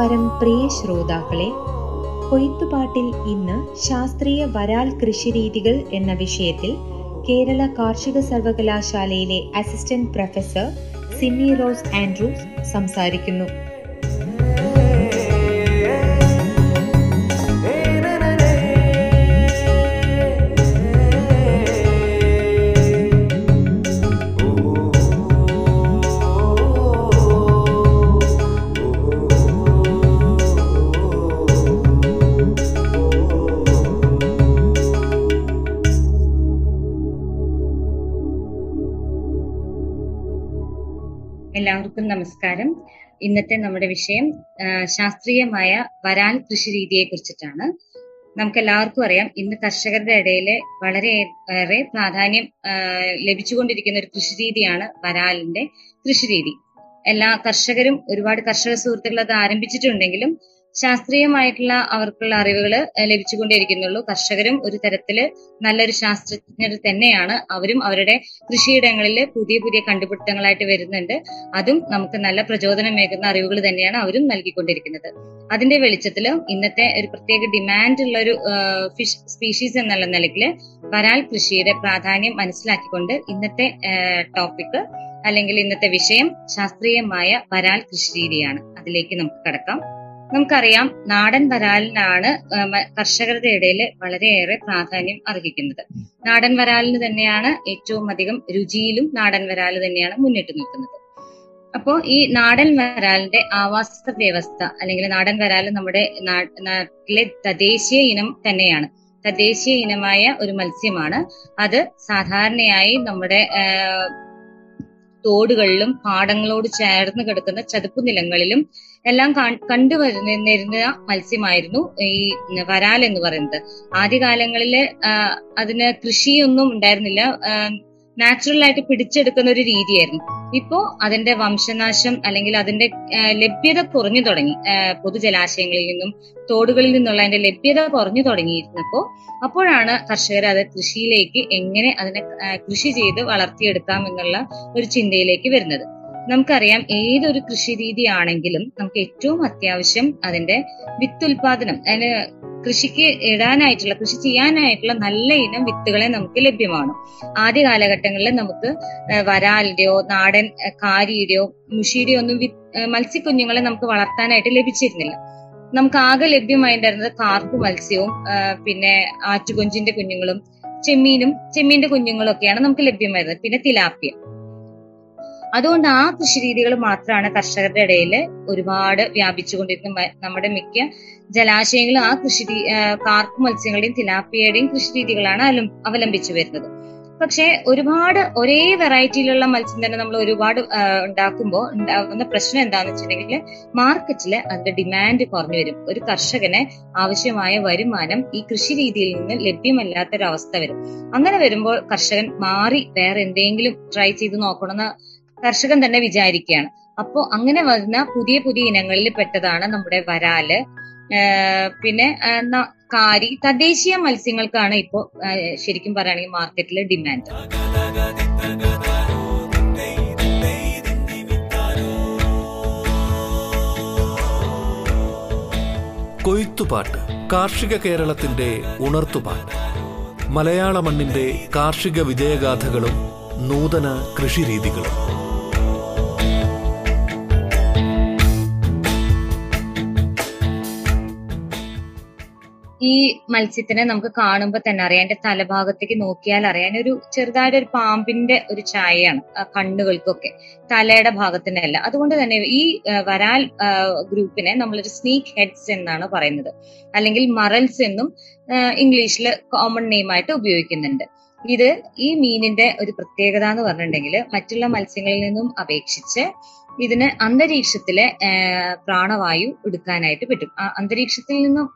നമസ്കാരം പ്രിയ ശ്രോതാക്കളെ. കൊയ്ത്തുപാട്ടിൽ ഇന്ന് ശാസ്ത്രീയ വരാൽ കൃഷിരീതികൾ എന്ന വിഷയത്തിൽ കേരള കാർഷിക സർവകലാശാലയിലെ assistant professor Simi Rose Andrews സംസാരിക്കുന്നു. എല്ലാവർക്കും നമസ്കാരം. ഇന്നത്തെ നമ്മുടെ വിഷയം ശാസ്ത്രീയമായ വരാൽ കൃഷി രീതിയെ കുറിച്ചിട്ടാണ്. നമുക്ക് എല്ലാവർക്കും അറിയാം ഇന്ന് കർഷകരുടെ ഇടയിൽ വളരെ ഏറെ പ്രാധാന്യം ലഭിച്ചുകൊണ്ടിരിക്കുന്ന ഒരു കൃഷി രീതിയാണ് വരാലിന്റെ കൃഷി രീതി. എല്ലാ കർഷകരും ഒരുപാട് കർഷക സുഹൃത്തുക്കൾ അത് ആരംഭിച്ചിട്ടുണ്ടെങ്കിലും ശാസ്ത്രീയമായിട്ടുള്ള അവർക്കുള്ള അറിവുകൾ ലഭിച്ചുകൊണ്ടേയിരിക്കുന്നുള്ളൂ. കർഷകരും ഒരു തരത്തിൽ നല്ലൊരു ശാസ്ത്രജ്ഞർ തന്നെയാണ്. അവരും അവരുടെ കൃഷിയിടങ്ങളിൽ പുതിയ പുതിയ കണ്ടുപിടുത്തങ്ങളായിട്ട് വരുന്നുണ്ട്. അതും നമുക്ക് നല്ല പ്രചോദനമേകുന്ന അറിവുകൾ തന്നെയാണ് അവരും നൽകിക്കൊണ്ടിരിക്കുന്നത്. അതിന്റെ വെളിച്ചത്തിൽ ഇന്നത്തെ ഒരു പ്രത്യേക ഡിമാൻഡ് ഉള്ള ഒരു ഫിഷ് സ്പീഷീസ് എന്നുള്ള നിലയ്ക്ക് വരാൽ കൃഷിയുടെ പ്രാധാന്യം മനസ്സിലാക്കിക്കൊണ്ട് ഇന്നത്തെ ടോപ്പിക് അല്ലെങ്കിൽ ഇന്നത്തെ വിഷയം ശാസ്ത്രീയമായ വരാൽ കൃഷി രീതിയാണ്. അതിലേക്ക് നമുക്ക് കടക്കാം. നമുക്കറിയാം നാടൻ വരാലിനാണ് കർഷകരുടെ ഇടയിൽ വളരെയേറെ പ്രാധാന്യം അർഹിക്കുന്നത്. നാടൻ വരാലിന് തന്നെയാണ് ഏറ്റവും അധികം രുചിയിലും നാടൻ വരാൽ തന്നെയാണ് മുന്നിട്ട് നിൽക്കുന്നത്. അപ്പോ ഈ നാടൻ വരാലിന്റെ ആവാസ വ്യവസ്ഥ അല്ലെങ്കിൽ നാടൻ വരാൽ നമ്മുടെ നാട്ടിലെ തദ്ദേശീയ ഇനം തന്നെയാണ്. തദ്ദേശീയ ഇനമായ ഒരു മത്സ്യമാണ്. അത് സാധാരണയായി നമ്മുടെ തോടുകളിലും പാടങ്ങളോട് ചേർന്ന് കിടക്കുന്ന ചതുപ്പ് നിലങ്ങളിലും എല്ലാം കണ്ടുവരുന്നിരുന്ന മത്സ്യമായിരുന്നു ഈ വരാൽ എന്ന് പറയുന്നത്. ആദ്യകാലങ്ങളിൽ അതിന് കൃഷിയൊന്നും ഉണ്ടായിരുന്നില്ല. നാച്ചുറൽ ആയിട്ട് പിടിച്ചെടുക്കുന്ന ഒരു രീതിയായിരുന്നു. ഇപ്പോ അതിന്റെ വംശനാശം അല്ലെങ്കിൽ അതിന്റെ ലഭ്യത കുറഞ്ഞു തുടങ്ങി. പൊതുജലാശയങ്ങളിൽ നിന്നും തോടുകളിൽ നിന്നുള്ള അതിന്റെ ലഭ്യത കുറഞ്ഞു തുടങ്ങിയിരുന്നപ്പോ അപ്പോഴാണ് കർഷകർ അത് കൃഷിയിലേക്ക് എങ്ങനെ അതിനെ കൃഷി ചെയ്ത് വളർത്തിയെടുക്കാം എന്നുള്ള ഒരു ചിന്തയിലേക്ക് വരുന്നത്. നമുക്കറിയാം ഏതൊരു കൃഷി രീതിയാണെങ്കിലും നമുക്ക് ഏറ്റവും അത്യാവശ്യം അതിന്റെ വിത്തുൽപാദനം അതിന് കൃഷിക്ക് ഇടാനായിട്ടുള്ള കൃഷി ചെയ്യാനായിട്ടുള്ള നല്ല ഇനം വിത്തുകളെ നമുക്ക് ലഭ്യമാണ്. ആദ്യ കാലഘട്ടങ്ങളിൽ നമുക്ക് വരാലിന്റെയോ നാടൻ കാരിയുടെയോ മുഷിയുടെയോ ഒന്നും മത്സ്യക്കുഞ്ഞുങ്ങളെ നമുക്ക് വളർത്താനായിട്ട് ലഭിച്ചിരുന്നില്ല. നമുക്ക് ആകെ ലഭ്യമായിട്ടുണ്ടായിരുന്നത് കാർപ്പ് മത്സ്യവും പിന്നെ ആറ്റുകൊഞ്ചിന്റെ കുഞ്ഞുങ്ങളും ചെമ്മീനും ചെമ്മീന്റെ കുഞ്ഞുങ്ങളും ഒക്കെയാണ് നമുക്ക് ലഭ്യമായിരുന്നത്. പിന്നെ തിലാപ്പിയ. അതുകൊണ്ട് ആ കൃഷി രീതികൾ മാത്രമാണ് കർഷകരുടെ ഇടയിൽ ഒരുപാട് വ്യാപിച്ചുകൊണ്ടിരുന്ന മ- നമ്മുടെ മിക്ക ജലാശയങ്ങളും ആ കൃഷി കാർപ്പ് മത്സ്യങ്ങളുടെയും തിലാപ്പിയയുടെയും കൃഷി രീതികളാണ് അവലംബിച്ചു വരുന്നത്. പക്ഷെ ഒരുപാട് ഒരേ വെറൈറ്റിയിലുള്ള മത്സ്യം തന്നെ നമ്മൾ ഒരുപാട് ഉണ്ടാക്കുമ്പോൾ ഉണ്ടാകുന്ന പ്രശ്നം എന്താണെന്ന് വെച്ചിട്ടുണ്ടെങ്കിൽ മാർക്കറ്റിൽ അതിന്റെ ഡിമാൻഡ് കുറഞ്ഞു വരും. ഒരു കർഷകന് ആവശ്യമായ വരുമാനം ഈ കൃഷി രീതിയിൽ നിന്ന് ലഭ്യമല്ലാത്തൊരവസ്ഥ വരും. അങ്ങനെ വരുമ്പോൾ കർഷകൻ മാറി വേറെ എന്തെങ്കിലും ട്രൈ ചെയ്ത് നോക്കണമെന്ന് കർഷകൻ തന്നെ വിചാരിക്കുകയാണ്. അപ്പോ അങ്ങനെ വരുന്ന പുതിയ പുതിയ ഇനങ്ങളിൽ പെട്ടതാണ് നമ്മുടെ വരാൽ. പിന്നെ കാരി തദ്ദേശീയ മത്സ്യങ്ങൾക്കാണ് ഇപ്പോ ശരിക്കും പറയുകയാണെങ്കിൽ മാർക്കറ്റിൽ ഡിമാൻഡ് കൊയ്ത്തുപാട്ട് കാർഷിക കേരളത്തിന്റെ ഉണർത്തുപാട്ട്. മലയാള മണ്ണിന്റെ കാർഷിക വിജയഗാഥകളും നൂതന കൃഷിരീതികളും. ഈ മത്സ്യത്തിനെ നമുക്ക് കാണുമ്പോൾ തന്നെ അറിയാം. എന്റെ തലഭാഗത്തേക്ക് നോക്കിയാൽ അറിയാൻ ഒരു ചെറുതായിട്ട് ഒരു പാമ്പിന്റെ ഒരു ഛായയാണ് കണ്ണുകൾക്കൊക്കെ. തലയുടെ ഭാഗത്തിനല്ല അതുകൊണ്ട് തന്നെ ഈ വരാൽ ഗ്രൂപ്പിനെ നമ്മളൊരു സ്നീക്ക് ഹെഡ്സ് എന്നാണ് പറയുന്നത്. അല്ലെങ്കിൽ മറൽസ് എന്നും ഇംഗ്ലീഷിൽ കോമൺ നെയിമായിട്ട് ഉപയോഗിക്കുന്നുണ്ട്. ഇത് ഈ മീനിന്റെ ഒരു പ്രത്യേകത എന്ന് പറഞ്ഞിട്ടുണ്ടെങ്കിൽ മറ്റുള്ള മത്സ്യങ്ങളിൽ നിന്നും അപേക്ഷിച്ച് ഇതിന് അന്തരീക്ഷത്തിലെ പ്രാണവായു എടുക്കാനായിട്ട് പറ്റും. അന്തരീക്ഷത്തിൽ നിന്നും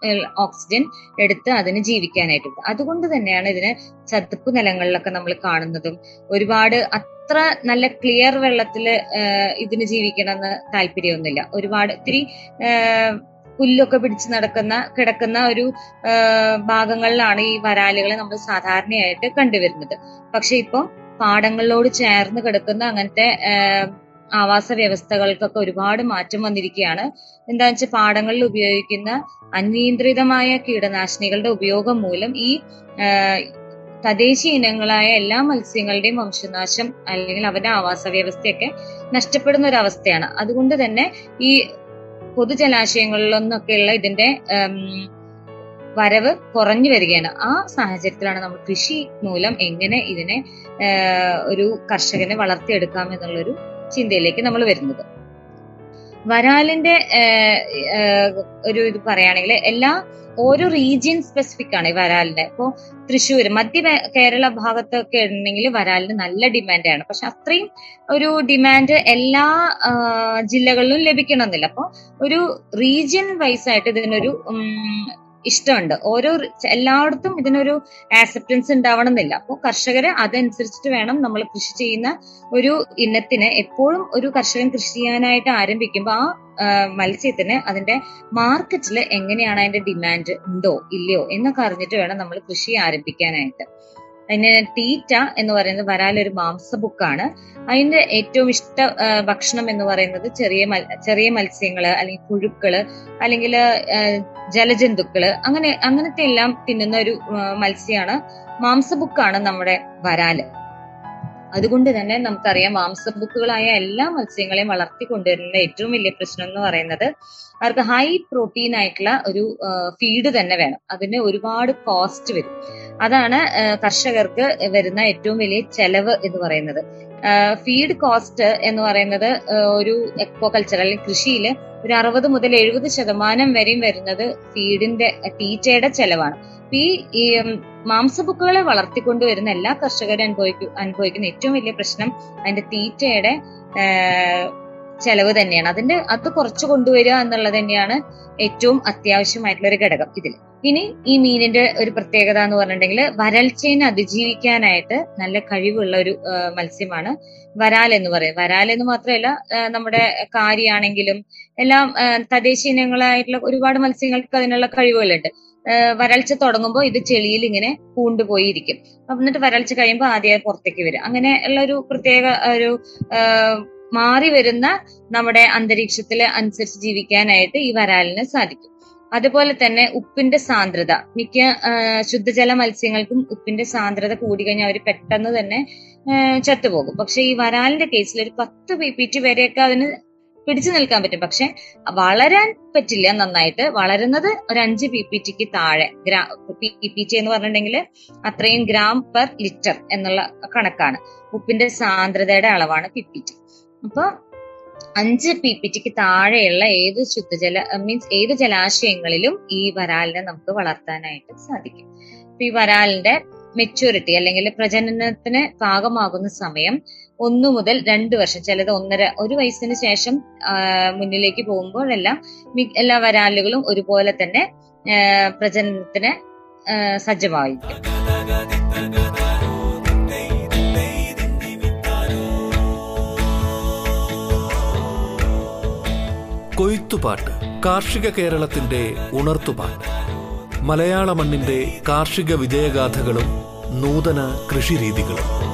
ഓക്സിജൻ എടുത്ത് അതിന് ജീവിക്കാനായിട്ട് പറ്റും. അതുകൊണ്ട് തന്നെയാണ് ഇതിന് ചതുപ്പ് നിലങ്ങളിലൊക്കെ നമ്മൾ കാണുന്നതും ഒരുപാട് അത്ര നല്ല ക്ലിയർ വെള്ളത്തിൽ ഇതിന് ജീവിക്കണമെന്ന് താല്പര്യമൊന്നുമില്ല. ഒരുപാട് ഇത്തിരി ആഹ് പുല്ലൊക്കെ പിടിച്ച് നടക്കുന്ന കിടക്കുന്ന ഒരു ഭാഗങ്ങളിലാണ് ഈ വരാലുകളെ നമ്മൾ സാധാരണയായിട്ട് കണ്ടുവരുന്നത്. പക്ഷെ ഇപ്പൊ പാടങ്ങളിലോട് ചേർന്ന് കിടക്കുന്ന അങ്ങനത്തെ ആവാസ വ്യവസ്ഥകൾക്കൊക്കെ ഒരുപാട് മാറ്റം വന്നിരിക്കുകയാണ്. എന്താ വെച്ചാൽ പാടങ്ങളിൽ ഉപയോഗിക്കുന്ന അനിയന്ത്രിതമായ കീടനാശിനികളുടെ ഉപയോഗം മൂലം ഈ തദ്ദേശീയ ഇനങ്ങളായ എല്ലാ മത്സ്യങ്ങളുടെയും വംശനാശം അല്ലെങ്കിൽ അവരുടെ ആവാസ വ്യവസ്ഥയൊക്കെ നഷ്ടപ്പെടുന്ന ഒരു അവസ്ഥയാണ്. അതുകൊണ്ട് തന്നെ ഈ പൊതുജലാശയങ്ങളിലൊന്നൊക്കെയുള്ള ഇതിന്റെ വരവ് കുറഞ്ഞു വരികയാണ്. ആ സാഹചര്യത്തിലാണ് നമ്മൾ കൃഷി മൂലം എങ്ങനെ ഇതിനെ ഒരു കർഷകനെ വളർത്തിയെടുക്കാം എന്നുള്ളൊരു ചിന്തയിലേക്ക് നമ്മൾ വരുന്നത്. വരാലിന്റെ ഒരു ഇത് പറയുകയാണെങ്കിൽ എല്ലാ ഓരോ റീജിയൻ സ്പെസിഫിക് ആണ് ഈ വരാലിന്റെ. ഇപ്പോൾ തൃശ്ശൂർ മധ്യ കേരള ഭാഗത്തൊക്കെ ഉണ്ടെങ്കിൽ വരാലിന് നല്ല ഡിമാൻഡാണ് പക്ഷെ അത്രയും ഒരു ഡിമാൻഡ് എല്ലാ ജില്ലകളിലും ലഭിക്കണമെന്നില്ല. അപ്പോൾ ഒരു റീജിയൻ വൈസ് ആയിട്ട് ഇതിനൊരു ഇഷ്ടമുണ്ട്. ഓരോ എല്ലായിടത്തും ഇതിനൊരു ആക്സെപ്റ്റൻസ് ഉണ്ടാവണം എന്നില്ല അപ്പോൾ കർഷകര് അതനുസരിച്ചിട്ട് വേണം നമ്മൾ കൃഷി ചെയ്യുന്ന ഒരു ഇനത്തിന് എപ്പോഴും ഒരു കർഷകൻ കൃഷി ചെയ്യാനായിട്ട് ആരംഭിക്കുമ്പോൾ ആ, മത്സ്യത്തിന് അതിന്റെ മാർക്കറ്റിൽ എങ്ങനെയാണ് അതിന്റെ ഡിമാൻഡ് ഉണ്ടോ ഇല്ലയോ എന്നൊക്കെ അറിഞ്ഞിട്ട് വേണം നമ്മൾ കൃഷി ആരംഭിക്കാനായിട്ട്. അതിന് തീറ്റ എന്ന് പറയുന്നത് വരാലൊരു മാംസബുക്കാണ് അതിന്റെ ഏറ്റവും ഇഷ്ട ഭക്ഷണം എന്ന് പറയുന്നത് ചെറിയ ചെറിയ മത്സ്യങ്ങൾ അല്ലെങ്കിൽ പുഴുക്കൾ അല്ലെങ്കിൽ ജലജന്തുക്കൾ അങ്ങനെ അങ്ങനത്തെ എല്ലാം തിന്നുന്ന ഒരു മത്സ്യമാണ് മാംസ ബുക്കാണ് നമ്മുടെ വരാൽ. അതുകൊണ്ട് തന്നെ നമുക്കറിയാം മാംസബുക്കുകളായ എല്ലാ മത്സ്യങ്ങളെയും വളർത്തി കൊണ്ടുവരുന്ന ഏറ്റവും വലിയ പ്രശ്നം എന്ന് പറയുന്നത് അവർക്ക് ഹൈ പ്രോട്ടീൻ ആയിട്ടുള്ള ഒരു ഫീഡ് തന്നെ വേണം. അതിന് ഒരുപാട് കോസ്റ്റ് വരും. അതാണ് കർഷകർക്ക് വരുന്ന ഏറ്റവും വലിയ ചെലവ് എന്ന് പറയുന്നത്. ഫീഡ് കോസ്റ്റ് എന്ന് പറയുന്നത് ഒരു ഒരു എക്വോകൾച്ചർ അല്ലെങ്കിൽ കൃഷിയിൽ ഒരു അറുപത് മുതൽ എഴുപത് ശതമാനം വരെയും വരുന്നത് ഫീഡിന്റെ തീറ്റയുടെ ചെലവാണ്. ഈ ഈ മാംസബുക്കുകളെ വളർത്തിക്കൊണ്ടുവരുന്ന എല്ലാ കർഷകരും അനുഭവിക്കു അനുഭവിക്കുന്ന ഏറ്റവും വലിയ പ്രശ്നം അതിന്റെ തീറ്റയുടെ ചെലവ് തന്നെയാണ്. അതിന്റെ അത് കുറച്ച് കൊണ്ടുവരിക എന്നുള്ളത് തന്നെയാണ് ഏറ്റവും അത്യാവശ്യമായിട്ടുള്ള ഒരു ഘടകം ഇതിൽ ഇനി ഈ മീനിന്റെ ഒരു പ്രത്യേകത എന്ന് പറഞ്ഞിട്ടുണ്ടെങ്കിൽ വരൾച്ചയെ അതിജീവിക്കാനായിട്ട് നല്ല കഴിവുള്ള ഒരു മത്സ്യമാണ് വരാൽ എന്ന് പറയും വരാൽ എന്ന് മാത്രമല്ല നമ്മുടെ കാരിയാണെങ്കിലും എല്ലാം തദ്ദേശ ഇനങ്ങളായിട്ടുള്ള ഒരുപാട് മത്സ്യങ്ങൾക്ക് അതിനുള്ള കഴിവുകളുണ്ട്. വരൾച്ച തുടങ്ങുമ്പോൾ ഇത് ചെളിയിൽ ഇങ്ങനെ പൂണ്ടുപോയിരിക്കും. എന്നിട്ട് വരൾച്ച കഴിയുമ്പോൾ ആദ്യമായി പുറത്തേക്ക് വരും അങ്ങനെ ഉള്ള ഒരു പ്രത്യേക ഒരു മാറി വരുന്ന നമ്മുടെ അന്തരീക്ഷത്തിൽ അനുസരിച്ച് ജീവിക്കാനായിട്ട് ഈ വരാലിന് സാധിക്കും. അതുപോലെ തന്നെ ഉപ്പിന്റെ സാന്ദ്രത. മിക്ക ശുദ്ധജല മത്സ്യങ്ങൾക്കും ഉപ്പിന്റെ സാന്ദ്രത കൂടിക്കഴിഞ്ഞാൽ അവർ പെട്ടെന്ന് തന്നെ ചത്തുപോകും. പക്ഷെ ഈ വരാലിന്റെ കേസിൽ ഒരു പത്ത് പി പി ടി വരെയൊക്കെ അതിന് പിടിച്ചു നിൽക്കാൻ പറ്റും. പക്ഷെ വളരാൻ പറ്റില്ല നന്നായിട്ട്. വളരുന്നത് ഒരു അഞ്ച് പി പി ടിക്ക് താഴെ. ഗ്രാ പി പി ടി എന്ന് പറഞ്ഞിട്ടുണ്ടെങ്കിൽ അത്രയും ഗ്രാം പെർ ലിറ്റർ എന്നുള്ള കണക്കാണ്. ഉപ്പിന്റെ സാന്ദ്രതയുടെ അളവാണ് പി പി ടി. അപ്പൊ അഞ്ച് പി പി ടിക്ക് താഴെയുള്ള ഏത് ശുദ്ധജല മീൻസ് ഏത് ജലാശയങ്ങളിലും ഈ വരാലിനെ നമുക്ക് വളർത്താനായിട്ട് സാധിക്കും. അപ്പൊ ഈ വരാലിന്റെ മെച്യൂരിറ്റി അല്ലെങ്കിൽ പ്രജനനത്തിന് പാകമാകുന്ന സമയം ഒന്നു മുതൽ രണ്ട് വർഷം ചിലത് ഒന്നര ഒരു വയസ്സിന് ശേഷം മുന്നിലേക്ക് പോകുമ്പോഴെല്ലാം എല്ലാ വരാലുകളും ഒരുപോലെ തന്നെ പ്രജനനത്തിന് സജ്ജമായിരിക്കും. കൊയ്ത്തുപാട്ട് കാർഷിക കേരളത്തിന്റെ ഉണർത്തുപാട്ട്. മലയാള മണ്ണിന്റെ കാർഷിക വിജയഗാഥകളും നൂതന കൃഷിരീതികളും.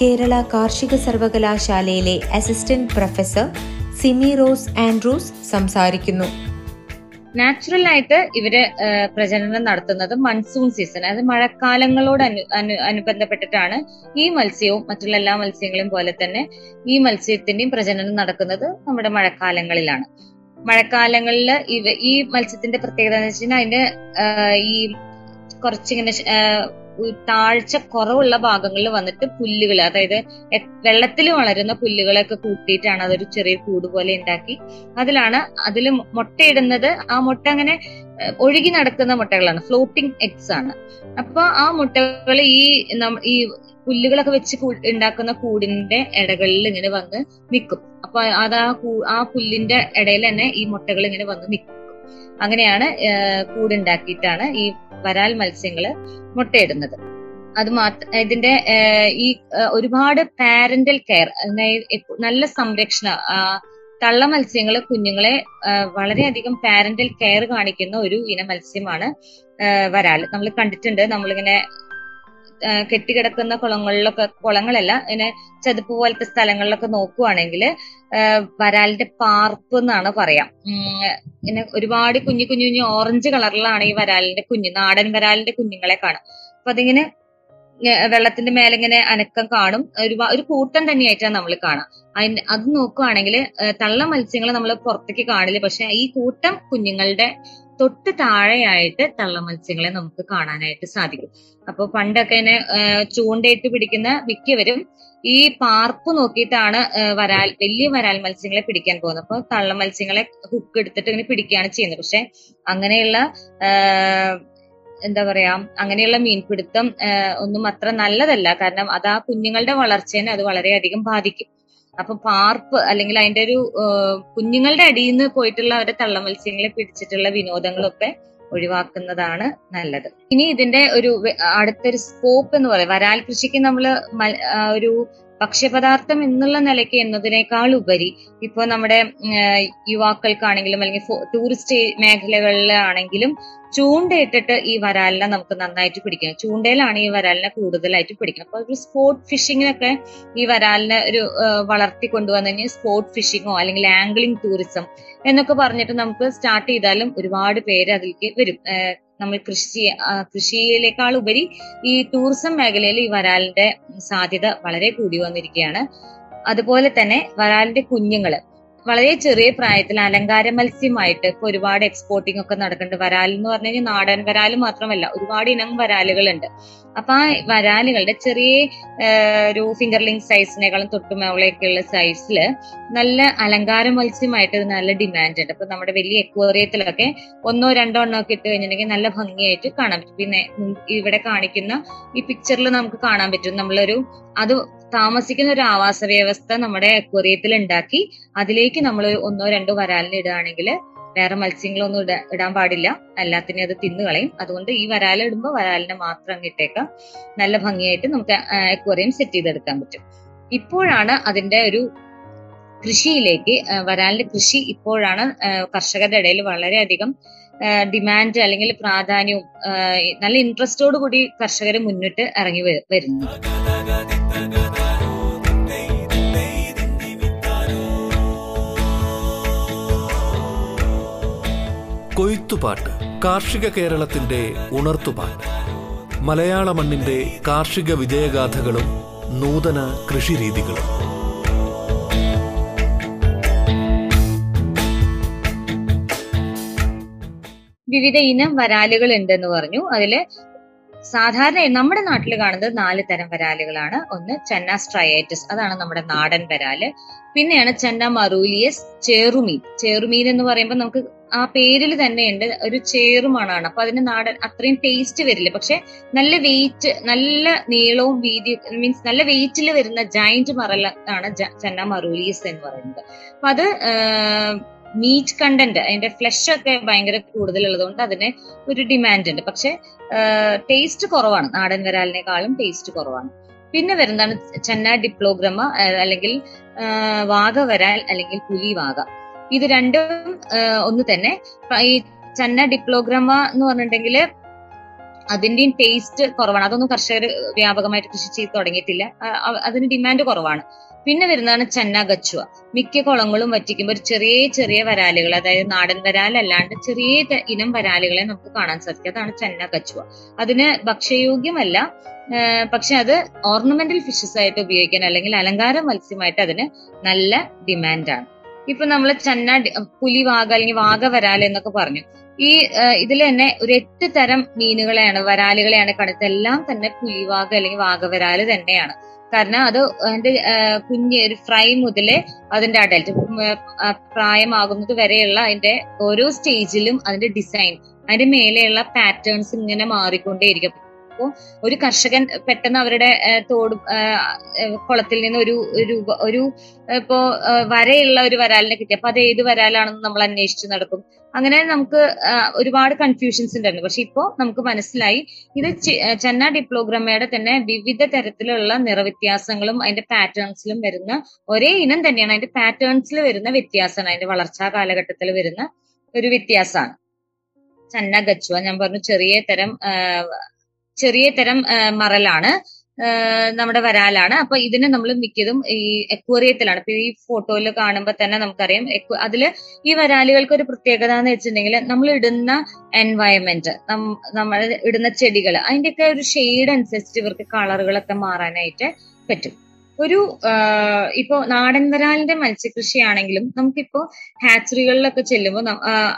കേരള കാർഷിക സർവകലാശാലയിലെ assistant professor Simi Rose Andrews സംസാരിക്കുന്നു. നാച്ചുറൽ ആയിട്ട് ഇവർ പ്രജനനം നടത്തുന്നത് മൺസൂൺ സീസൺ അതായത് മഴക്കാലങ്ങളോട് അനു അനു അനുബന്ധപ്പെട്ടിട്ടാണ് ഈ മത്സ്യവും മറ്റുള്ള എല്ലാ മത്സ്യങ്ങളും പോലെ തന്നെ ഈ മത്സ്യത്തിന്റെയും പ്രജനനം നടക്കുന്നത് നമ്മുടെ മഴക്കാലങ്ങളിലാണ്. മഴക്കാലങ്ങളിൽ ഈ മത്സ്യത്തിന്റെ പ്രത്യേകത എന്ന് വെച്ചാൽ അതിന്റെ ഈ കുറച്ചിങ്ങനെ താഴ്ച കുറവുള്ള ഭാഗങ്ങളിൽ വന്നിട്ട് പുല്ലുകൾ അതായത് വെള്ളത്തിൽ വളരുന്ന പുല്ലുകളൊക്കെ കൂട്ടിയിട്ടാണ് അതൊരു ചെറിയ കൂട് പോലെ ഉണ്ടാക്കി അതിലാണ് അതിൽ മുട്ടയിടുന്നത്. ആ മുട്ട അങ്ങനെ ഒഴുകി നടക്കുന്ന മുട്ടകളാണ്. ഫ്ലോട്ടിംഗ് എഗ്സ് ആണ്. അപ്പൊ ആ മുട്ടകൾ ഈ ഈ പുല്ലുകളൊക്കെ വെച്ച് ഉണ്ടാക്കുന്ന കൂടിന്റെ ഇടകളിൽ ഇങ്ങനെ വന്ന് നിൽക്കും അപ്പൊ അത് ആ ആ പുല്ലിന്റെ ഇടയിൽ തന്നെ ഈ മുട്ടകൾ ഇങ്ങനെ വന്ന് നിൽക്കും അങ്ങനെയാണ് കൂടുണ്ടാക്കിയിട്ടാണ് ഈ വരാൽ മത്സ്യങ്ങൾ മുട്ടയിടുന്നത്. അത് മാത്ര ഇതിന്റെ ഈ ഒരുപാട് പാരന്റൽ കെയർ നല്ല സംരക്ഷണ തള്ള മത്സ്യങ്ങൾ കുഞ്ഞുങ്ങളെ വളരെയധികം പാരന്റൽ കെയർ കാണിക്കുന്ന ഒരു ഇനം മത്സ്യമാണ് വരാൽ. നമ്മൾ കണ്ടിട്ടുണ്ട് നമ്മളിങ്ങനെ കെട്ടിക്കിടക്കുന്ന കുളങ്ങളിലൊക്കെ കുളങ്ങളല്ല ഇങ്ങനെ ചതുപ്പ് പോലത്തെ സ്ഥലങ്ങളിലൊക്കെ നോക്കുവാണെങ്കിൽ വരാലിന്റെ പാർപ്പ് എന്നാണ് പറയാം. പിന്നെ ഒരുപാട് കുഞ്ഞു കുഞ്ഞു കുഞ്ഞു ഓറഞ്ച് കളറിലാണ് ഈ വരാലിന്റെ കുഞ്ഞ് നാടൻ വരാലിന്റെ കുഞ്ഞുങ്ങളെ കാണും അപ്പൊ അതിങ്ങനെ വെള്ളത്തിന്റെ മേലെ ഇങ്ങനെ അനക്കം കാണും. ഒരു ഒരു കൂട്ടം തന്നെയായിട്ടാണ് നമ്മൾ കാണാം. അതിന് അത് നോക്കുവാണെങ്കിൽ തള്ള മത്സ്യങ്ങൾ നമ്മൾ പുറത്തേക്ക് കാണില്ല. പക്ഷെ ഈ കൂട്ടം കുഞ്ഞുങ്ങളുടെ തൊട്ട് താഴെയായിട്ട് തള്ള മത്സ്യങ്ങളെ നമുക്ക് കാണാനായിട്ട് സാധിക്കും. അപ്പൊ പണ്ടൊക്കെ ഇതിനെ ചൂണ്ടയിട്ട് പിടിക്കുന്ന മിക്കവരും ഈ പാർപ്പ് നോക്കിയിട്ടാണ് വരാൽ വലിയ വരാൽ മത്സ്യങ്ങളെ പിടിക്കാൻ പോകുന്നത്. അപ്പൊ തള്ള മത്സ്യങ്ങളെ ഹുക്ക് എടുത്തിട്ട് ഇങ്ങനെ പിടിക്കുകയാണ് ചെയ്യുന്നത്. പക്ഷെ അങ്ങനെയുള്ള എന്താ പറയാ അങ്ങനെയുള്ള മീൻപിടുത്തം ഒന്നും അത്ര നല്ലതല്ല. കാരണം അത് ആ കുഞ്ഞുങ്ങളുടെ വളർച്ചേനെ അത് വളരെയധികം ബാധിക്കും. അപ്പൊ പാർപ്പ് അല്ലെങ്കിൽ അതിന്റെ ഒരു കുഞ്ഞുങ്ങളുടെ അടിയിൽ നിന്ന് പോയിട്ടുള്ള അവരുടെ തള്ള മത്സ്യങ്ങളെ പിടിച്ചിട്ടുള്ള വിനോദങ്ങളൊക്കെ ഒഴിവാക്കുന്നതാണ് നല്ലത്. ഇനി ഇതിന്റെ ഒരു അടുത്തൊരു സ്കോപ്പ് എന്ന് പറയാം. വരാൽ കൃഷിക്ക് നമ്മൾ ഒരു ഭക്ഷ്യപദാർത്ഥം എന്നുള്ള നിലയ്ക്ക് എന്നതിനേക്കാൾ ഉപരി ഇപ്പോൾ നമ്മുടെ യുവാക്കൾക്കാണെങ്കിലും അല്ലെങ്കിൽ ടൂറിസ്റ്റ് മേഖലകളിലാണെങ്കിലും ചൂണ്ടയിട്ടിട്ട് ഈ വരാലിനെ നമുക്ക് നന്നായിട്ട് പിടിക്കാം. ചൂണ്ടയിലാണ് ഈ വരാലിനെ കൂടുതലായിട്ട് പിടിക്കുക അപ്പൊ ഒരു സ്പോട്ട് ഫിഷിങ്ങിനൊക്കെ ഈ വരാലിനെ ഒരു വളർത്തി കൊണ്ടുവന്നു കഴിഞ്ഞാൽ സ്പോട്ട് ഫിഷിങ്ങോ അല്ലെങ്കിൽ ആംഗ്ലിംഗ് ടൂറിസം എന്നൊക്കെ പറഞ്ഞിട്ട് നമുക്ക് സ്റ്റാർട്ട് ചെയ്താലും ഒരുപാട് പേര് അതിലേക്ക് വരും. നമ്മൾ കൃഷി കൃഷിയിലേക്കാൾ ഉപരി ഈ ടൂറിസം മേഖലയിൽ ഈ വരാലിന്റെ സാധ്യത വളരെ കൂടി വന്നിരിക്കുകയാണ്. അതുപോലെ തന്നെ വരാലിന്റെ കുഞ്ഞുങ്ങൾ. വളരെ ചെറിയ പ്രായത്തിൽ അലങ്കാര മത്സ്യമായിട്ട് ഇപ്പൊ ഒരുപാട് എക്സ്പോർട്ടിംഗ് ഒക്കെ നടക്കുന്നുണ്ട്. വരാൽ എന്ന് പറഞ്ഞു കഴിഞ്ഞാൽ നാടൻ വരാൽ മാത്രമല്ല ഒരുപാട് ഇനം വരാലുകളുണ്ട്. അപ്പൊ ആ വരാലുകളുടെ ചെറിയ ഒരു ഫിംഗർലിംഗ് സൈസിനേക്കാളും തൊട്ടുമേളയൊക്കെയുള്ള സൈസിൽ നല്ല അലങ്കാര മത്സ്യമായിട്ട് നല്ല ഡിമാൻഡ് ഉണ്ട്. അപ്പൊ നമ്മുടെ വലിയ എക്വേറിയത്തിലൊക്കെ ഒന്നോ രണ്ടോ എണ്ണോ ഒക്കെ ഇട്ട് കഴിഞ്ഞിട്ടുണ്ടെങ്കിൽ നല്ല ഭംഗിയായിട്ട് കാണാൻ പറ്റും. പിന്നെ ഇവിടെ കാണിക്കുന്ന ഈ പിക്ചറിൽ നമുക്ക് കാണാൻ പറ്റും. നമ്മളൊരു അത് താമസിക്കുന്ന ഒരു ആവാസ വ്യവസ്ഥ നമ്മുടെ എക്വേറിയത്തിൽ ഉണ്ടാക്കി അതിലേക്ക് നമ്മൾ ഒന്നോ രണ്ടോ വരാലിന് ഇടുകയാണെങ്കിൽ വേറെ മത്സ്യങ്ങളൊന്നും ഇട ഇടാൻ പാടില്ല. എല്ലാത്തിനെയും അത് തിന്നു കളയും. അതുകൊണ്ട് ഈ വരാല ഇടുമ്പോൾ വരാലിനെ മാത്രം അങ്ങിട്ടേക്കാം നല്ല ഭംഗിയായിട്ട് നമുക്ക് എക്വറിയം സെറ്റ് ചെയ്തെടുക്കാൻ പറ്റും. ഇപ്പോഴാണ് അതിന്റെ ഒരു കൃഷിയിലേക്ക് വരാലിന്റെ കൃഷി ഇപ്പോഴാണ് കർഷകരുടെ ഇടയിൽ വളരെയധികം ഡിമാൻഡ് അല്ലെങ്കിൽ പ്രാധാന്യവും നല്ല ഇൻട്രസ്റ്റോടു കൂടി കർഷകർ മുന്നിട്ട് ഇറങ്ങി വരുന്നത്. വരുന്നു കൊയ്ത്തുപാട്ട് കാർഷിക കേരളത്തിന്റെ ഉണർത്തുപാട്ട്. മലയാള മണ്ണിന്റെ കാർഷിക വിജയഗാഥകളും നൂതന കൃഷിരീതികളും. വിവിധ ഇനം വരാലുകൾ ഉണ്ടെന്ന് പറഞ്ഞു. അതിൽ സാധാരണ നമ്മുടെ നാട്ടിൽ കാണുന്നത് നാല് തരം വരാലുകളാണ്. ഒന്ന് ചെന്ന സ്ട്രയേറ്റസ് അതാണ് നമ്മുടെ നാടൻ വരാൽ. പിന്നെയാണ് ചെന്ന മറൂലിയസ് ചേറുമീൻ. ചേറുമീൻ എന്ന് പറയുമ്പോൾ നമുക്ക് ആ പേരിൽ തന്നെയുണ്ട്. ഒരു ചേറുമണാണ് അപ്പൊ അതിന് നാടൻ അത്രയും ടേസ്റ്റ് വരില്ല. പക്ഷെ നല്ല വെയിറ്റ് നല്ല നീളവും വീതി മീൻസ് നല്ല വെയിറ്റിൽ വരുന്ന ജൈന്റ് മറല ആണ് ചെന്ന മറൂലീസ് എന്ന് പറയുന്നത്. അപ്പൊ അത് മീറ്റ് കണ്ടന്റ് അതിന്റെ ഫ്ലഷ് ഒക്കെ ഭയങ്കര കൂടുതലുള്ളതുകൊണ്ട് അതിന് ഒരു ഡിമാൻഡ് ഉണ്ട്. പക്ഷെ ടേസ്റ്റ് കുറവാണ്. നാടൻ വരാലിനേക്കാളും ടേസ്റ്റ് കുറവാണ്. പിന്നെ വരുന്നതാണ് ചെന്ന ഡിപ്ലോഗ്രമ അല്ലെങ്കിൽ വാഗ വരാൽ അല്ലെങ്കിൽ പുലി വാഗ. ഇത് രണ്ടും ഒന്ന് തന്നെ. ഈ ചെന്ന ഡിപ്ലോഗ്രാമ എന്ന് പറഞ്ഞിട്ടുണ്ടെങ്കിൽ അതിന്റെയും ടേസ്റ്റ് കുറവാണ്. അതൊന്നും കർഷകർ വ്യാപകമായിട്ട് കൃഷി ചെയ്ത് തുടങ്ങിയിട്ടില്ല. അതിന് ഡിമാൻഡ് കുറവാണ്. പിന്നെ വരുന്നതാണ് ചെന്ന ഗച്ചുവ. മിക്ക കുളങ്ങളും വറ്റിക്കുമ്പോൾ ഒരു ചെറിയ ചെറിയ വരാലുകൾ അതായത് നാടൻ വരാലല്ലാണ്ട് ചെറിയ ഇനം വരാലുകളെ നമുക്ക് കാണാൻ സാധിക്കും. അതാണ് ചെന്ന ഗച്ചുവ. അതിന് ഭക്ഷ്യയോഗ്യമല്ല. പക്ഷെ അത് ഓർണമെന്റൽ ഫിഷസ് ആയിട്ട് ഉപയോഗിക്കാൻ അല്ലെങ്കിൽ അലങ്കാര മത്സ്യമായിട്ട് അതിന് നല്ല ഡിമാൻഡാണ് ഇപ്പൊ നമ്മൾ ചന്ന ഡി- പുലി വാഗ അല്ലെങ്കിൽ വാഗ വരാൽ എന്നൊക്കെ പറഞ്ഞു. ഈ ഇതിൽ തന്നെ ഒരു എട്ട് തരം മീനുകളെയാണ് വരാലുകളെയാണ് കണ്ടത്. എല്ലാം തന്നെ പുലിവാഗ അല്ലെങ്കിൽ വാഗവരാൽ തന്നെയാണ്. കാരണം അത് അതിന്റെ കുഞ്ഞ് ഒരു ഫ്രൈ മുതലേ അതിന്റെ അഡൽറ്റ് പ്രായമാകുന്നത് വരെയുള്ള അതിന്റെ ഓരോ സ്റ്റേജിലും അതിന്റെ ഡിസൈൻ അതിന്റെ മേലെയുള്ള പാറ്റേൺസ് ഇങ്ങനെ മാറിക്കൊണ്ടേയിരിക്കും. അപ്പോ ഒരു കർഷകൻ പെട്ടെന്ന് അവരുടെ തോട് കുളത്തിൽ നിന്ന് ഒരു രൂപ ഒരു ഇപ്പോ വരയുള്ള ഒരു വരാലിനെ കിട്ടി. അപ്പൊ അത് ഏത് വരാലാണെന്ന് നമ്മൾ അന്വേഷിച്ച് നടക്കും. അങ്ങനെ നമുക്ക് ഒരുപാട് കൺഫ്യൂഷൻസ് ഉണ്ടായിരുന്നു. പക്ഷെ ഇപ്പോ നമുക്ക് മനസ്സിലായി. ഇത് ചെന്ന ഡിപ്ലോഗ്രമയുടെ തന്നെ വിവിധ തരത്തിലുള്ള നിറവ്യത്യാസങ്ങളും അതിന്റെ പാറ്റേൺസിലും വരുന്ന ഒരേ ഇനം തന്നെയാണ്. അതിന്റെ പാറ്റേൺസിൽ വരുന്ന വ്യത്യാസമാണ്. അതിന്റെ വളർച്ചാ കാലഘട്ടത്തിൽ വരുന്ന ഒരു വ്യത്യാസമാണ്. ചന്ന ഗച്ചുവ ഞാൻ പറഞ്ഞു ചെറിയ തരം ചെറിയ തരം മറലാണ് നമ്മുടെ വരാലാണ്. അപ്പൊ ഇതിന് നമ്മൾ മിക്കതും ഈ എക്വേറിയത്തിലാണ് ഇപ്പൊ ഈ ഫോട്ടോയിൽ കാണുമ്പോൾ തന്നെ നമുക്കറിയാം അതിൽ ഈ വരാലുകൾക്ക് ഒരു പ്രത്യേകത എന്ന് വെച്ചിട്ടുണ്ടെങ്കിൽ നമ്മൾ ഇടുന്ന എൻവയൺമെന്റ് നമ്മൾ ഇടുന്ന ചെടികൾ അതിന്റെയൊക്കെ ഒരു ഷെയ്ഡ് അനുസരിച്ച് ഇവർക്ക് കളറുകളൊക്കെ മാറാനായിട്ട് പറ്റും. ഒരു ഇപ്പോ നാടൻ വരാലിന്റെ മത്സ്യകൃഷിയാണെങ്കിലും നമുക്കിപ്പോ ഹാച്ചറികളിലൊക്കെ ചെല്ലുമ്പോൾ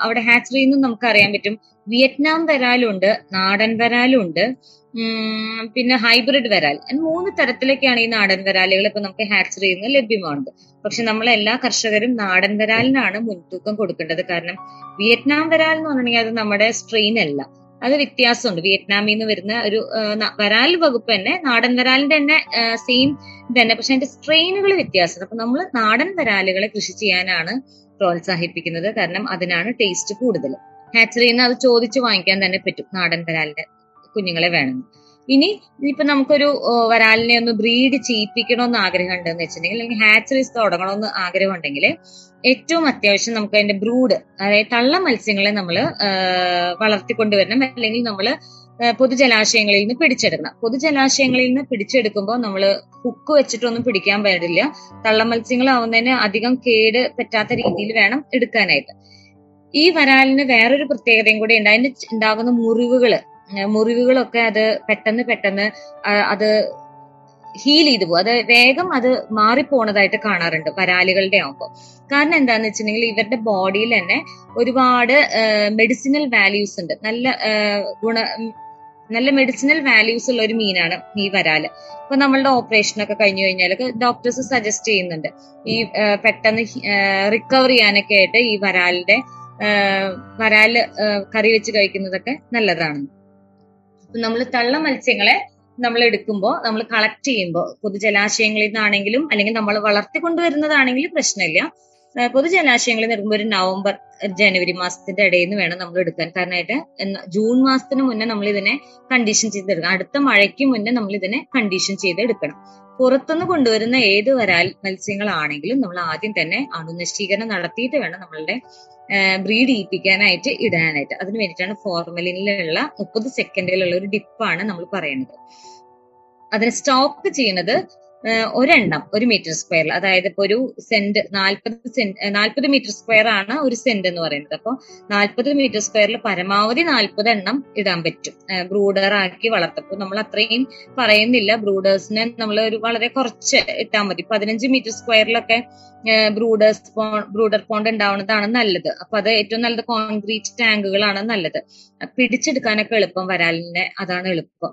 അവിടെ ഹാച്ചറിയിൽ നിന്നും നമുക്ക് അറിയാൻ പറ്റും. വിയറ്റ്നാം വരാലുണ്ട് നാടൻ വരാലുണ്ട് പിന്നെ ഹൈബ്രിഡ് വരാൽ. മൂന്ന് തരത്തിലൊക്കെയാണ് ഈ നാടൻ വരാലുകൾ ഇപ്പൊ നമുക്ക് ഹാച്ചറിയിൽ നിന്ന് ലഭ്യമാണ് പക്ഷെ നമ്മൾ എല്ലാ കർഷകരും നാടൻ വരാലിനാണ് മുൻതൂക്കം കൊടുക്കേണ്ടത്. കാരണം വിയറ്റ്നാം വരാൽ എന്ന് പറഞ്ഞിട്ടുണ്ടെങ്കിൽ അത് നമ്മുടെ സ്ട്രെയിൻ അല്ല. അത് വ്യത്യാസമുണ്ട്. വിയറ്റ്നാമിൽ നിന്ന് വരുന്ന ഒരു വരാൽ വകുപ്പ് തന്നെ നാടൻ വരാലിന്റെ തന്നെ സെയിം തന്നെ പക്ഷെ അതിന്റെ സ്ട്രെയിനുകൾ വ്യത്യാസമുണ്ട്. അപ്പൊ നമ്മൾ നാടൻ വരാലുകളെ കൃഷി ചെയ്യാനാണ് പ്രോത്സാഹിപ്പിക്കുന്നത്. കാരണം അതിനാണ് ടേസ്റ്റ് കൂടുതൽ ഹാച്ചറിയിൽ നിന്ന് അത് ചോദിച്ചു വാങ്ങിക്കാൻ തന്നെ പറ്റും നാടൻ വരാലിന്റെ കുഞ്ഞുങ്ങളെ വേണം ഇനി ഇനിയിപ്പോ നമുക്കൊരു വരാലിനെ ഒന്ന് ബ്രീഡ് ചെയ്യിപ്പിക്കണമെന്ന് ആഗ്രഹം ഉണ്ടെന്ന് വെച്ചിട്ടുണ്ടെങ്കിൽ അല്ലെങ്കിൽ ഹാച്ചറീസ് തുടങ്ങണമെന്ന് ആഗ്രഹം ഉണ്ടെങ്കിൽ ഏറ്റവും അത്യാവശ്യം നമുക്ക് അതിന്റെ ബ്രൂഡ് അതായത് തള്ള മത്സ്യങ്ങളെ നമ്മൾ വളർത്തിക്കൊണ്ടുവരണം അല്ലെങ്കിൽ നമ്മൾ പൊതുജലാശയങ്ങളിൽ നിന്ന് പിടിച്ചെടുക്കണം. പൊതുജലാശയങ്ങളിൽ നിന്ന് പിടിച്ചെടുക്കുമ്പോൾ നമ്മൾ ഹുക്ക് വെച്ചിട്ടൊന്നും പിടിക്കാൻ പാടില്ല. തള്ള മത്സ്യങ്ങളാവുന്നതിന് അധികം കേട് പറ്റാത്ത രീതിയിൽ വേണം എടുക്കാനായിട്ട്. ഈ വരാലിന് വേറൊരു പ്രത്യേകതയും കൂടി ഉണ്ട്. അതിന് ഉണ്ടാകുന്ന മുറിവുകൾ മുറിവുകളൊക്കെ അത് പെട്ടെന്ന് പെട്ടെന്ന് അത് ഹീൽ ചെയ്തു പോകും അത് വേഗം അത് മാറിപ്പോണതായിട്ട് കാണാറുണ്ട് പരാലികളുടെ ആകുമ്പോൾ കാരണം എന്താന്ന് വെച്ചിട്ടുണ്ടെങ്കിൽ ഇവരുടെ ബോഡിയിൽ തന്നെ ഒരുപാട് മെഡിസിനൽ വാല്യൂസ് ഉണ്ട്. നല്ല ഗുണ നല്ല മെഡിസിനൽ വാല്യൂസ് ഉള്ള ഒരു മീനാണ് ഈ വരാൽ. ഇപ്പൊ നമ്മളുടെ ഓപ്പറേഷൻ ഒക്കെ കഴിഞ്ഞു കഴിഞ്ഞാൽ ഡോക്ടേഴ്സ് സജസ്റ്റ് ചെയ്യുന്നുണ്ട്. ഈ പെട്ടെന്ന് റിക്കവർ ചെയ്യാനൊക്കെ ആയിട്ട് ഈ വരാലിന്റെ വരാൽ കറി വെച്ച് കഴിക്കുന്നതൊക്കെ നല്ലതാണ്. നമ്മൾ തള്ള മത്സ്യങ്ങളെ നമ്മൾ എടുക്കുമ്പോൾ നമ്മൾ കളക്ട് ചെയ്യുമ്പോൾ പൊതുജലാശയങ്ങളിൽ നിന്നാണെങ്കിലും അല്ലെങ്കിൽ നമ്മൾ വളർത്തിക്കൊണ്ടുവരുന്നതാണെങ്കിലും പ്രശ്നമില്ല. പൊതുജലാശയങ്ങളിൽ നിന്ന് എടുക്കുമ്പോൾ ഒരു നവംബർ ജനുവരി മാസത്തിന്റെ ഇടയിൽ നിന്ന് വേണം നമ്മൾ എടുക്കാൻ. കാരണമായിട്ട് ജൂൺ മാസത്തിന് മുന്നേ നമ്മൾ ഇതിനെ കണ്ടീഷൻ ചെയ്തെടുക്കണം. അടുത്ത മഴയ്ക്ക് മുന്നേ നമ്മൾ ഇതിനെ കണ്ടീഷൻ ചെയ്തെടുക്കണം. പുറത്തുനിന്ന് കൊണ്ടുവരുന്ന ഏത് വരാൽ മത്സ്യങ്ങളാണെങ്കിലും നമ്മൾ ആദ്യം തന്നെ അണുനശീകരണം നടത്തിയിട്ട് വേണം നമ്മളുടെ ബ്രീഡ് ഈപ്പിക്കാനായിട്ട് ഇടാനായിട്ട്. അതിന് വേണ്ടിയിട്ടാണ് ഫോർമലിനിലുള്ള മുപ്പത് സെക്കൻഡിലുള്ള ഒരു ഡിപ്പാണ് നമ്മൾ പറയുന്നത്. അതിനെ സ്റ്റോക്ക് ചെയ്യുന്നത് ഒരെണ്ണം ഒരു മീറ്റർ സ്ക്വയറിൽ. അതായത് ഇപ്പൊ ഒരു സെന്റ് നാൽപ്പത് സെന്റ് നാൽപ്പത് മീറ്റർ സ്ക്വയർ ആണ് ഒരു സെന്റ് എന്ന് പറയുന്നത്. അപ്പോൾ നാൽപ്പത് മീറ്റർ സ്ക്വയറിൽ പരമാവധി നാൽപ്പത് എണ്ണം ഇടാൻ പറ്റും. ബ്രൂഡർ ആക്കി വളർത്തപ്പോൾ നമ്മൾ അത്രയും പറയുന്നില്ല. ബ്രൂഡേഴ്സിനെ നമ്മൾ ഒരു വളരെ കുറച്ച് ഇട്ടാൽ മതി. പതിനഞ്ച് മീറ്റർ സ്ക്വയറിലൊക്കെ ബ്രൂഡേഴ്സ് ബ്രൂഡർ പോണ്ട് ഉണ്ടാവുന്നതാണ് നല്ലത്. അപ്പൊ അത് ഏറ്റവും നല്ലത് കോൺക്രീറ്റ് ടാങ്കുകളാണ് നല്ലത്. പിടിച്ചെടുക്കാനൊക്കെ എളുപ്പം വരാലിനെ അതാണ് എളുപ്പം.